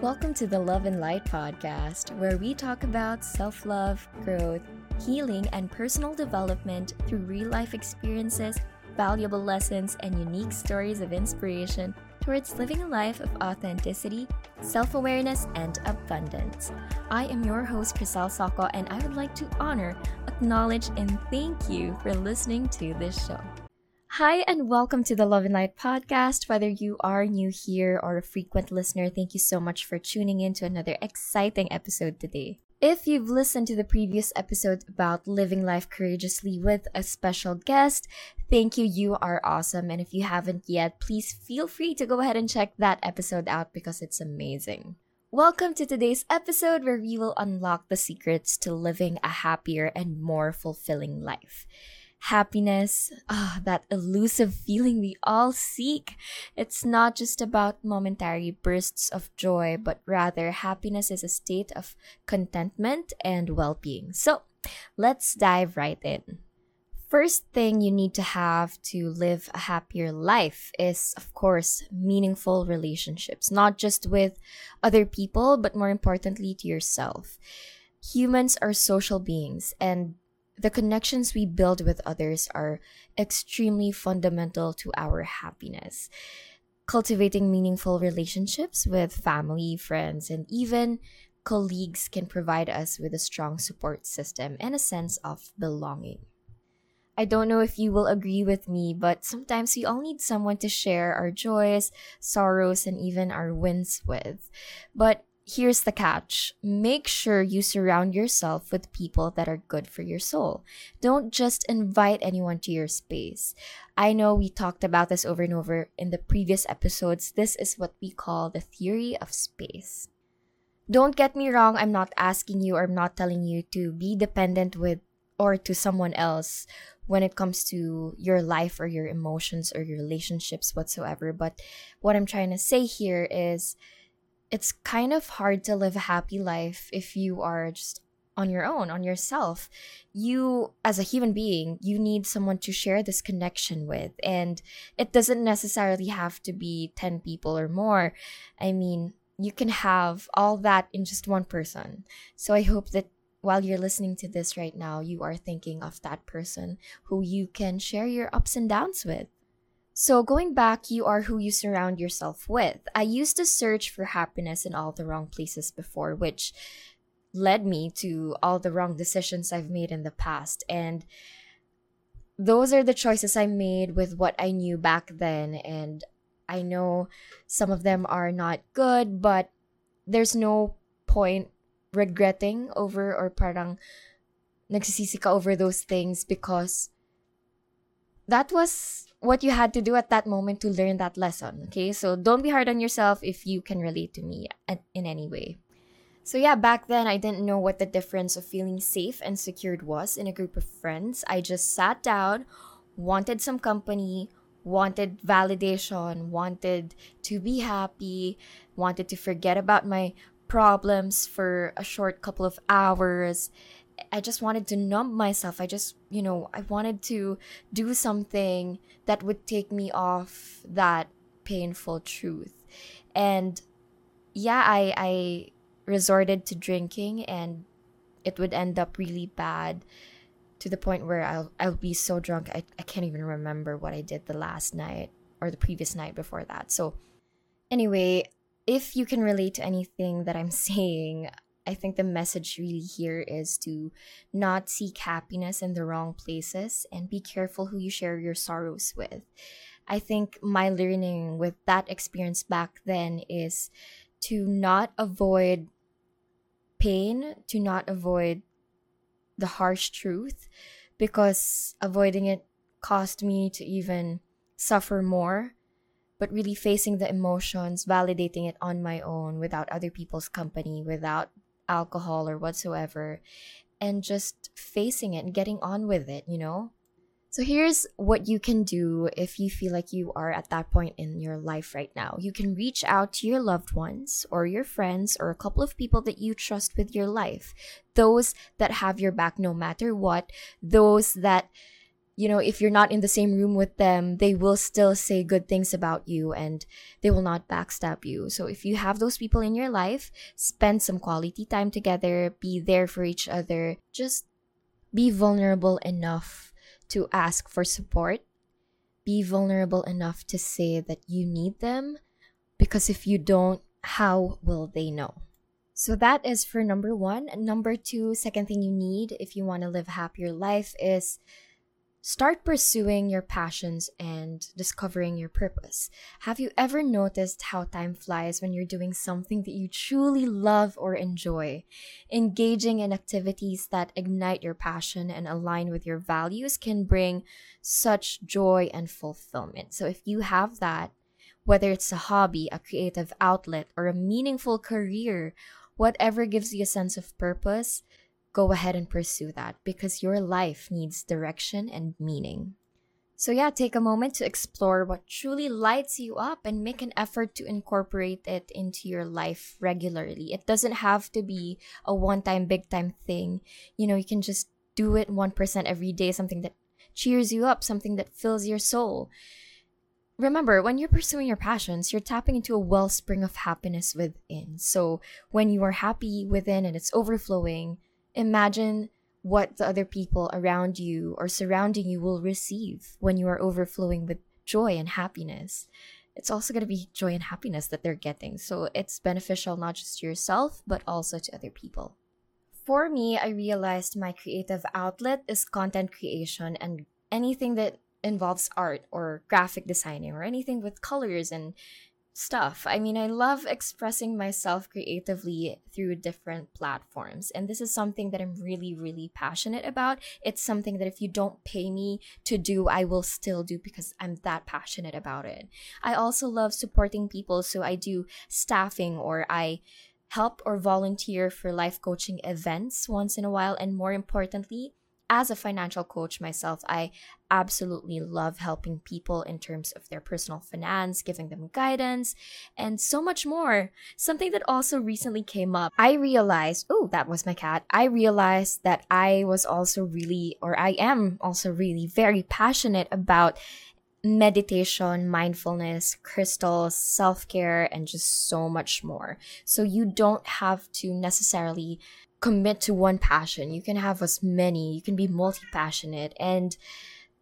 Welcome to the Love and Light podcast, where we talk about self love, growth, healing, and personal development through real life experiences, valuable lessons, and unique stories of inspiration towards living a life of authenticity, self awareness, and abundance. I am your host, Chriselle Soco, and I would like to honor, acknowledge, and thank you for listening to this show. Hi, and welcome to the Love and Light podcast. Whether you are new here or a frequent listener, thank you so much for tuning in to another exciting episode today. If you've listened to the previous episode about living life courageously with a special guest, thank you. You are awesome. And if you haven't yet, please feel free to go ahead and check that episode out because it's amazing. Welcome to today's episode where we will unlock the secrets to living a happier and more fulfilling life happiness, ah, that elusive feeling we all seek. It's not just about momentary bursts of joy, but rather happiness is a state of contentment and well being. So let's dive right in. First thing you need to have to live a happier life is, of course, meaningful relationships, not just with other people, but more importantly, to yourself. Humans are social beings, and the connections we build with others are extremely fundamental to our happiness. Cultivating meaningful relationships with family, friends, and even colleagues can provide us with a strong support system and a sense of belonging. I don't know if you will agree with me, but sometimes we all need someone to share our joys, sorrows, and even our wins with. But here's the catch make sure you surround yourself with people that are good for your soul. Don't just invite anyone to your space. I know we talked about this over and over in the previous episodes. This is what we call the theory of space. Don't get me wrong, I'm not asking you or I'm not telling you to be dependent with or to someone else when it comes to your life or your emotions or your relationships whatsoever. But what I'm trying to say here is it's kind of hard to live a happy life if you are just on your own, on yourself. You, as a human being, you need someone to share this connection with. And it doesn't necessarily have to be 10 people or more. I mean, you can have all that in just one person. So I hope that while you're listening to this right now, you are thinking of that person who you can share your ups and downs with. So, going back, you are who you surround yourself with. I used to search for happiness in all the wrong places before, which led me to all the wrong decisions I've made in the past. And those are the choices I made with what I knew back then. And I know some of them are not good, but there's no point regretting over or parang nagsisisi over those things because that was what you had to do at that moment to learn that lesson. Okay, so don't be hard on yourself if you can relate to me in any way. So, yeah, back then I didn't know what the difference of feeling safe and secured was in a group of friends. I just sat down, wanted some company, wanted validation, wanted to be happy, wanted to forget about my problems for a short couple of hours I just wanted to numb myself. I just, you know, I wanted to do something that would take me off that painful truth. And yeah, I I resorted to drinking and it would end up really bad to the point where I'll I'll be so drunk I, I can't even remember what I did the last night or the previous night before that. So anyway, if you can relate to anything that I'm saying, I think the message really here is to not seek happiness in the wrong places and be careful who you share your sorrows with. I think my learning with that experience back then is to not avoid pain, to not avoid the harsh truth, because avoiding it caused me to even suffer more. But really facing the emotions, validating it on my own without other people's company, without alcohol or whatsoever and just facing it and getting on with it, you know? So here's what you can do if you feel like you are at that point in your life right now. You can reach out to your loved ones or your friends or a couple of people that you trust with your life. Those that have your back no matter what, those that you know, if you're not in the same room with them, they will still say good things about you and they will not backstab you. So if you have those people in your life, spend some quality time together, be there for each other, just be vulnerable enough to ask for support. Be vulnerable enough to say that you need them because if you don't, how will they know? So that is for number one. Number two, second thing you need if you want to live a happier life is start pursuing your passions and discovering your purpose. Have you ever noticed how time flies when you're doing something that you truly love or enjoy? Engaging in activities that ignite your passion and align with your values can bring such joy and fulfillment. So if you have that, whether it's a hobby, a creative outlet, or a meaningful career, whatever gives you a sense of purpose, go ahead and pursue that because your life needs direction and meaning. So, yeah, take a moment to explore what truly lights you up and make an effort to incorporate it into your life regularly. It doesn't have to be a one time, big time thing. You know, you can just do it 1% every day, something that cheers you up, something that fills your soul. Remember, when you're pursuing your passions, you're tapping into a wellspring of happiness within. So, when you are happy within and it's overflowing, imagine what the other people around you or surrounding you will receive when you are overflowing with joy and happiness. It's also going to be joy and happiness that they're getting. So, it's beneficial not just to yourself, but also to other people. For me, I realized my creative outlet is content creation and anything that involves art or graphic designing or anything with colors and stuff. I mean, I love expressing myself creatively through different platforms. And this is something that I'm really, really passionate about. It's something that if you don't pay me to do, I will still do because I'm that passionate about it. I also love supporting people. So I do staffing or I help or volunteer for life coaching events once in a while. And more importantly, as a financial coach myself, I absolutely love helping people in terms of their personal finance, giving them guidance, and so much more. Something that also recently came up, I realized, oh, that was my cat. I realized that I was also really, or I am also really very passionate about meditation, mindfulness, crystals, self care, and just so much more. So you don't have to necessarily commit to one passion. You can have as many. You can be multi passionate. And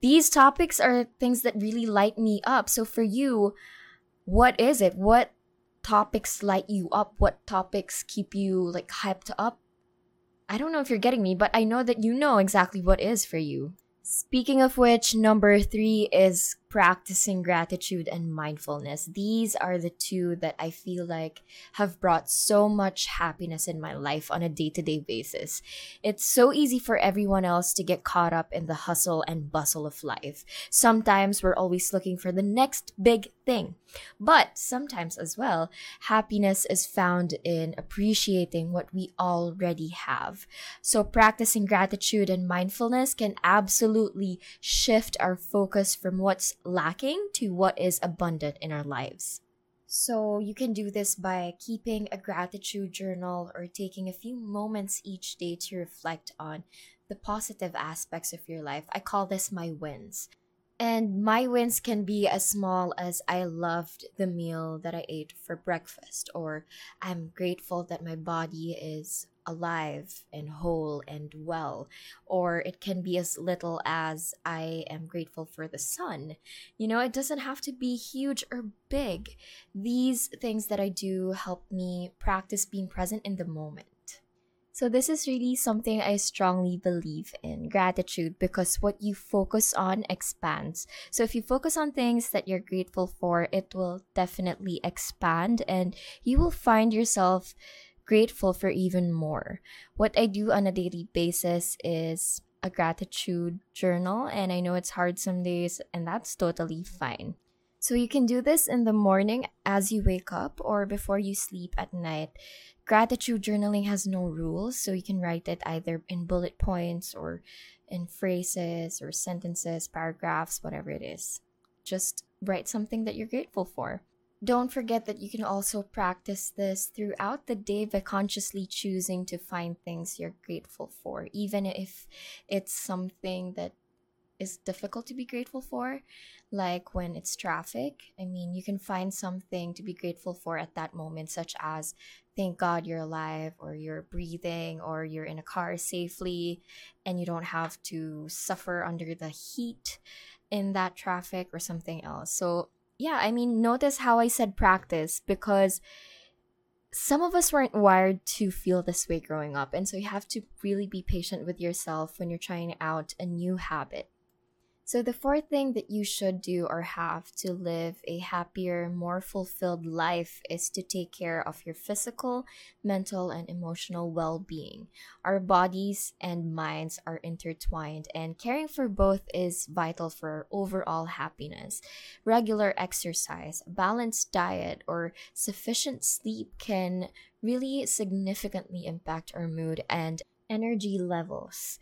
these topics are things that really light me up. So for you, what is it? What topics light you up? What topics keep you like hyped up? I don't know if you're getting me, but I know that you know exactly what is for you. Speaking of which, number three is practicing gratitude and mindfulness. These are the two that I feel like have brought so much happiness in my life on a day to day basis. It's so easy for everyone else to get caught up in the hustle and bustle of life. Sometimes we're always looking for the next big thing. But sometimes as well, happiness is found in appreciating what we already have. So practicing gratitude and mindfulness can absolutely shift our focus from what's lacking to what is abundant in our lives. So, you can do this by keeping a gratitude journal or taking a few moments each day to reflect on the positive aspects of your life. I call this my wins. And my wins can be as small as I loved the meal that I ate for breakfast, or I'm grateful that my body is alive and whole and well. Or it can be as little as I am grateful for the sun. You know, it doesn't have to be huge or big. These things that I do help me practice being present in the moment. So, this is really something I strongly believe in gratitude because what you focus on expands. So, if you focus on things that you're grateful for, it will definitely expand and you will find yourself grateful for even more. What I do on a daily basis is a gratitude journal, and I know it's hard some days, and that's totally fine. So you can do this in the morning as you wake up or before you sleep at night. Gratitude journaling has no rules, so you can write it either in bullet points or in phrases or sentences, paragraphs, whatever it is. Just write something that you're grateful for. Don't forget that you can also practice this throughout the day by consciously choosing to find things you're grateful for, even if it's something that is difficult to be grateful for, like when it's traffic. I mean, you can find something to be grateful for at that moment, such as thank God you're alive, or you're breathing, or you're in a car safely, and you don't have to suffer under the heat in that traffic or something else. So, yeah, I mean, notice how I said practice because some of us weren't wired to feel this way growing up. And so you have to really be patient with yourself when you're trying out a new habit. So, the fourth thing that you should do or have to live a happier, more fulfilled life is to take care of your physical, mental, and emotional well being. Our bodies and minds are intertwined, and caring for both is vital for overall happiness. Regular exercise, balanced diet, or sufficient sleep can really significantly impact our mood and energy levels.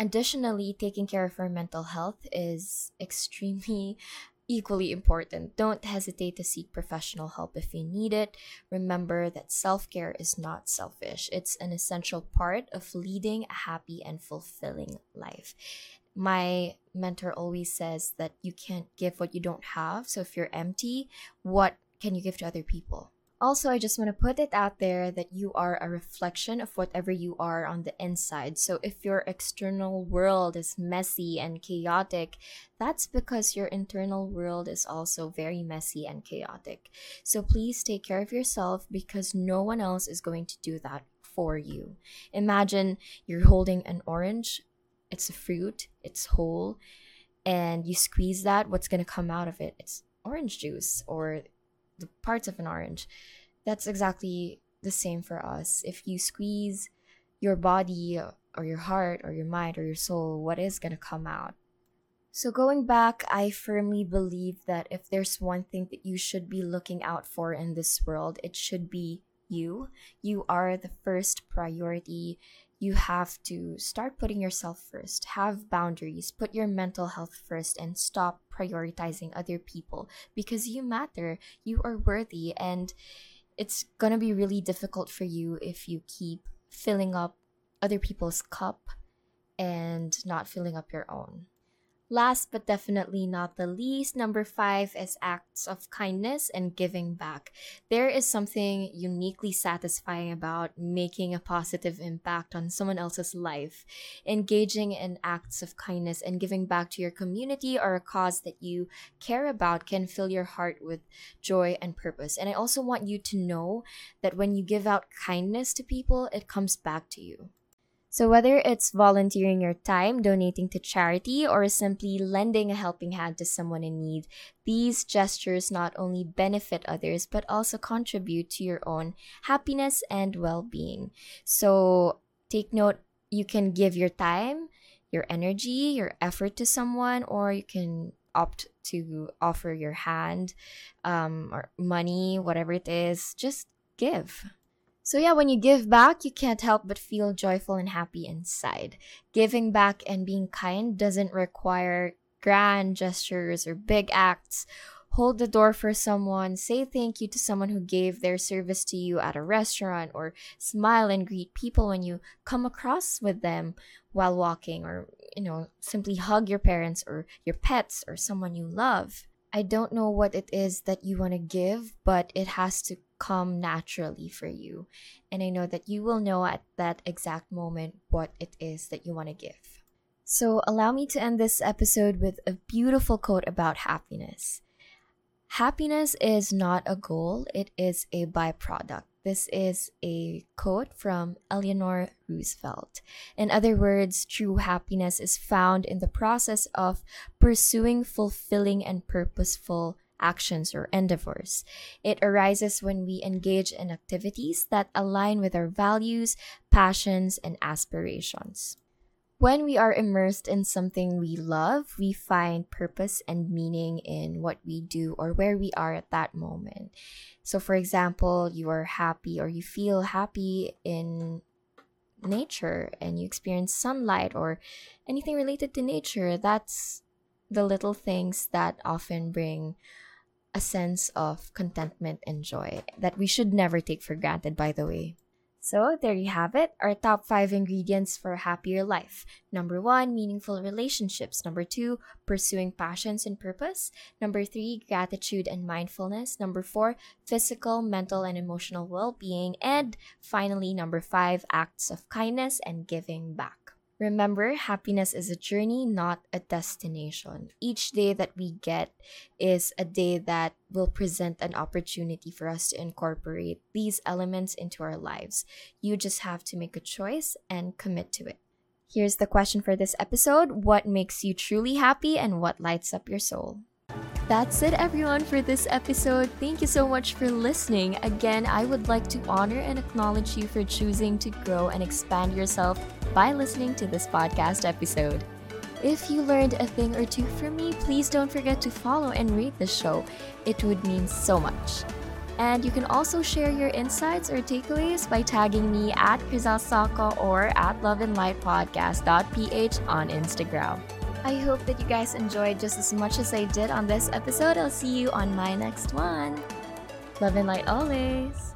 Additionally, taking care of our mental health is extremely equally important. Don't hesitate to seek professional help if you need it. Remember that self care is not selfish, it's an essential part of leading a happy and fulfilling life. My mentor always says that you can't give what you don't have. So if you're empty, what can you give to other people? Also, I just want to put it out there that you are a reflection of whatever you are on the inside. So, if your external world is messy and chaotic, that's because your internal world is also very messy and chaotic. So, please take care of yourself because no one else is going to do that for you. Imagine you're holding an orange, it's a fruit, it's whole, and you squeeze that, what's going to come out of it? It's orange juice or the parts of an orange. That's exactly the same for us. If you squeeze your body or your heart or your mind or your soul, what is going to come out? So, going back, I firmly believe that if there's one thing that you should be looking out for in this world, it should be you. You are the first priority you have to start putting yourself first, have boundaries, put your mental health first, and stop prioritizing other people because you matter. You are worthy, and it's gonna be really difficult for you if you keep filling up other people's cup and not filling up your own. Last but definitely not the least, number five is acts of kindness and giving back. There is something uniquely satisfying about making a positive impact on someone else's life. Engaging in acts of kindness and giving back to your community or a cause that you care about can fill your heart with joy and purpose. And I also want you to know that when you give out kindness to people, it comes back to you. So, whether it's volunteering your time, donating to charity, or simply lending a helping hand to someone in need, these gestures not only benefit others but also contribute to your own happiness and well being. So, take note you can give your time, your energy, your effort to someone, or you can opt to offer your hand um, or money, whatever it is. Just give. So, yeah, when you give back, you can't help but feel joyful and happy inside. Giving back and being kind doesn't require grand gestures or big acts. Hold the door for someone, say thank you to someone who gave their service to you at a restaurant, or smile and greet people when you come across with them while walking, or, you know, simply hug your parents or your pets or someone you love. I don't know what it is that you want to give, but it has to come naturally for you. And I know that you will know at that exact moment what it is that you want to give. So, allow me to end this episode with a beautiful quote about happiness. Happiness is not a goal, it is a byproduct. This is a quote from Eleanor Roosevelt. In other words, true happiness is found in the process of pursuing fulfilling and purposeful actions or endeavors. It arises when we engage in activities that align with our values, passions, and aspirations. When we are immersed in something we love, we find purpose and meaning in what we do or where we are at that moment. So, for example, you are happy or you feel happy in nature and you experience sunlight or anything related to nature. That's the little things that often bring a sense of contentment and joy that we should never take for granted, by the way. So, there you have it our top five ingredients for a happier life. Number one, meaningful relationships. Number two, pursuing passions and purpose. Number three, gratitude and mindfulness. Number four, physical, mental, and emotional well being. And finally, number five, acts of kindness and giving back. Remember, happiness is a journey, not a destination. Each day that we get is a day that will present an opportunity for us to incorporate these elements into our lives. You just have to make a choice and commit to it. Here's the question for this episode What makes you truly happy and what lights up your soul? That's it, everyone, for this episode. Thank you so much for listening. Again, I would like to honor and acknowledge you for choosing to grow and expand yourself by listening to this podcast episode. If you learned a thing or two from me, please don't forget to follow and rate the show. It would mean so much. And you can also share your insights or takeaways by tagging me at Chriselle Soco or at loveandlightpodcast.ph on Instagram. I hope that you guys enjoyed just as much as I did on this episode. I'll see you on my next one. Love and light always.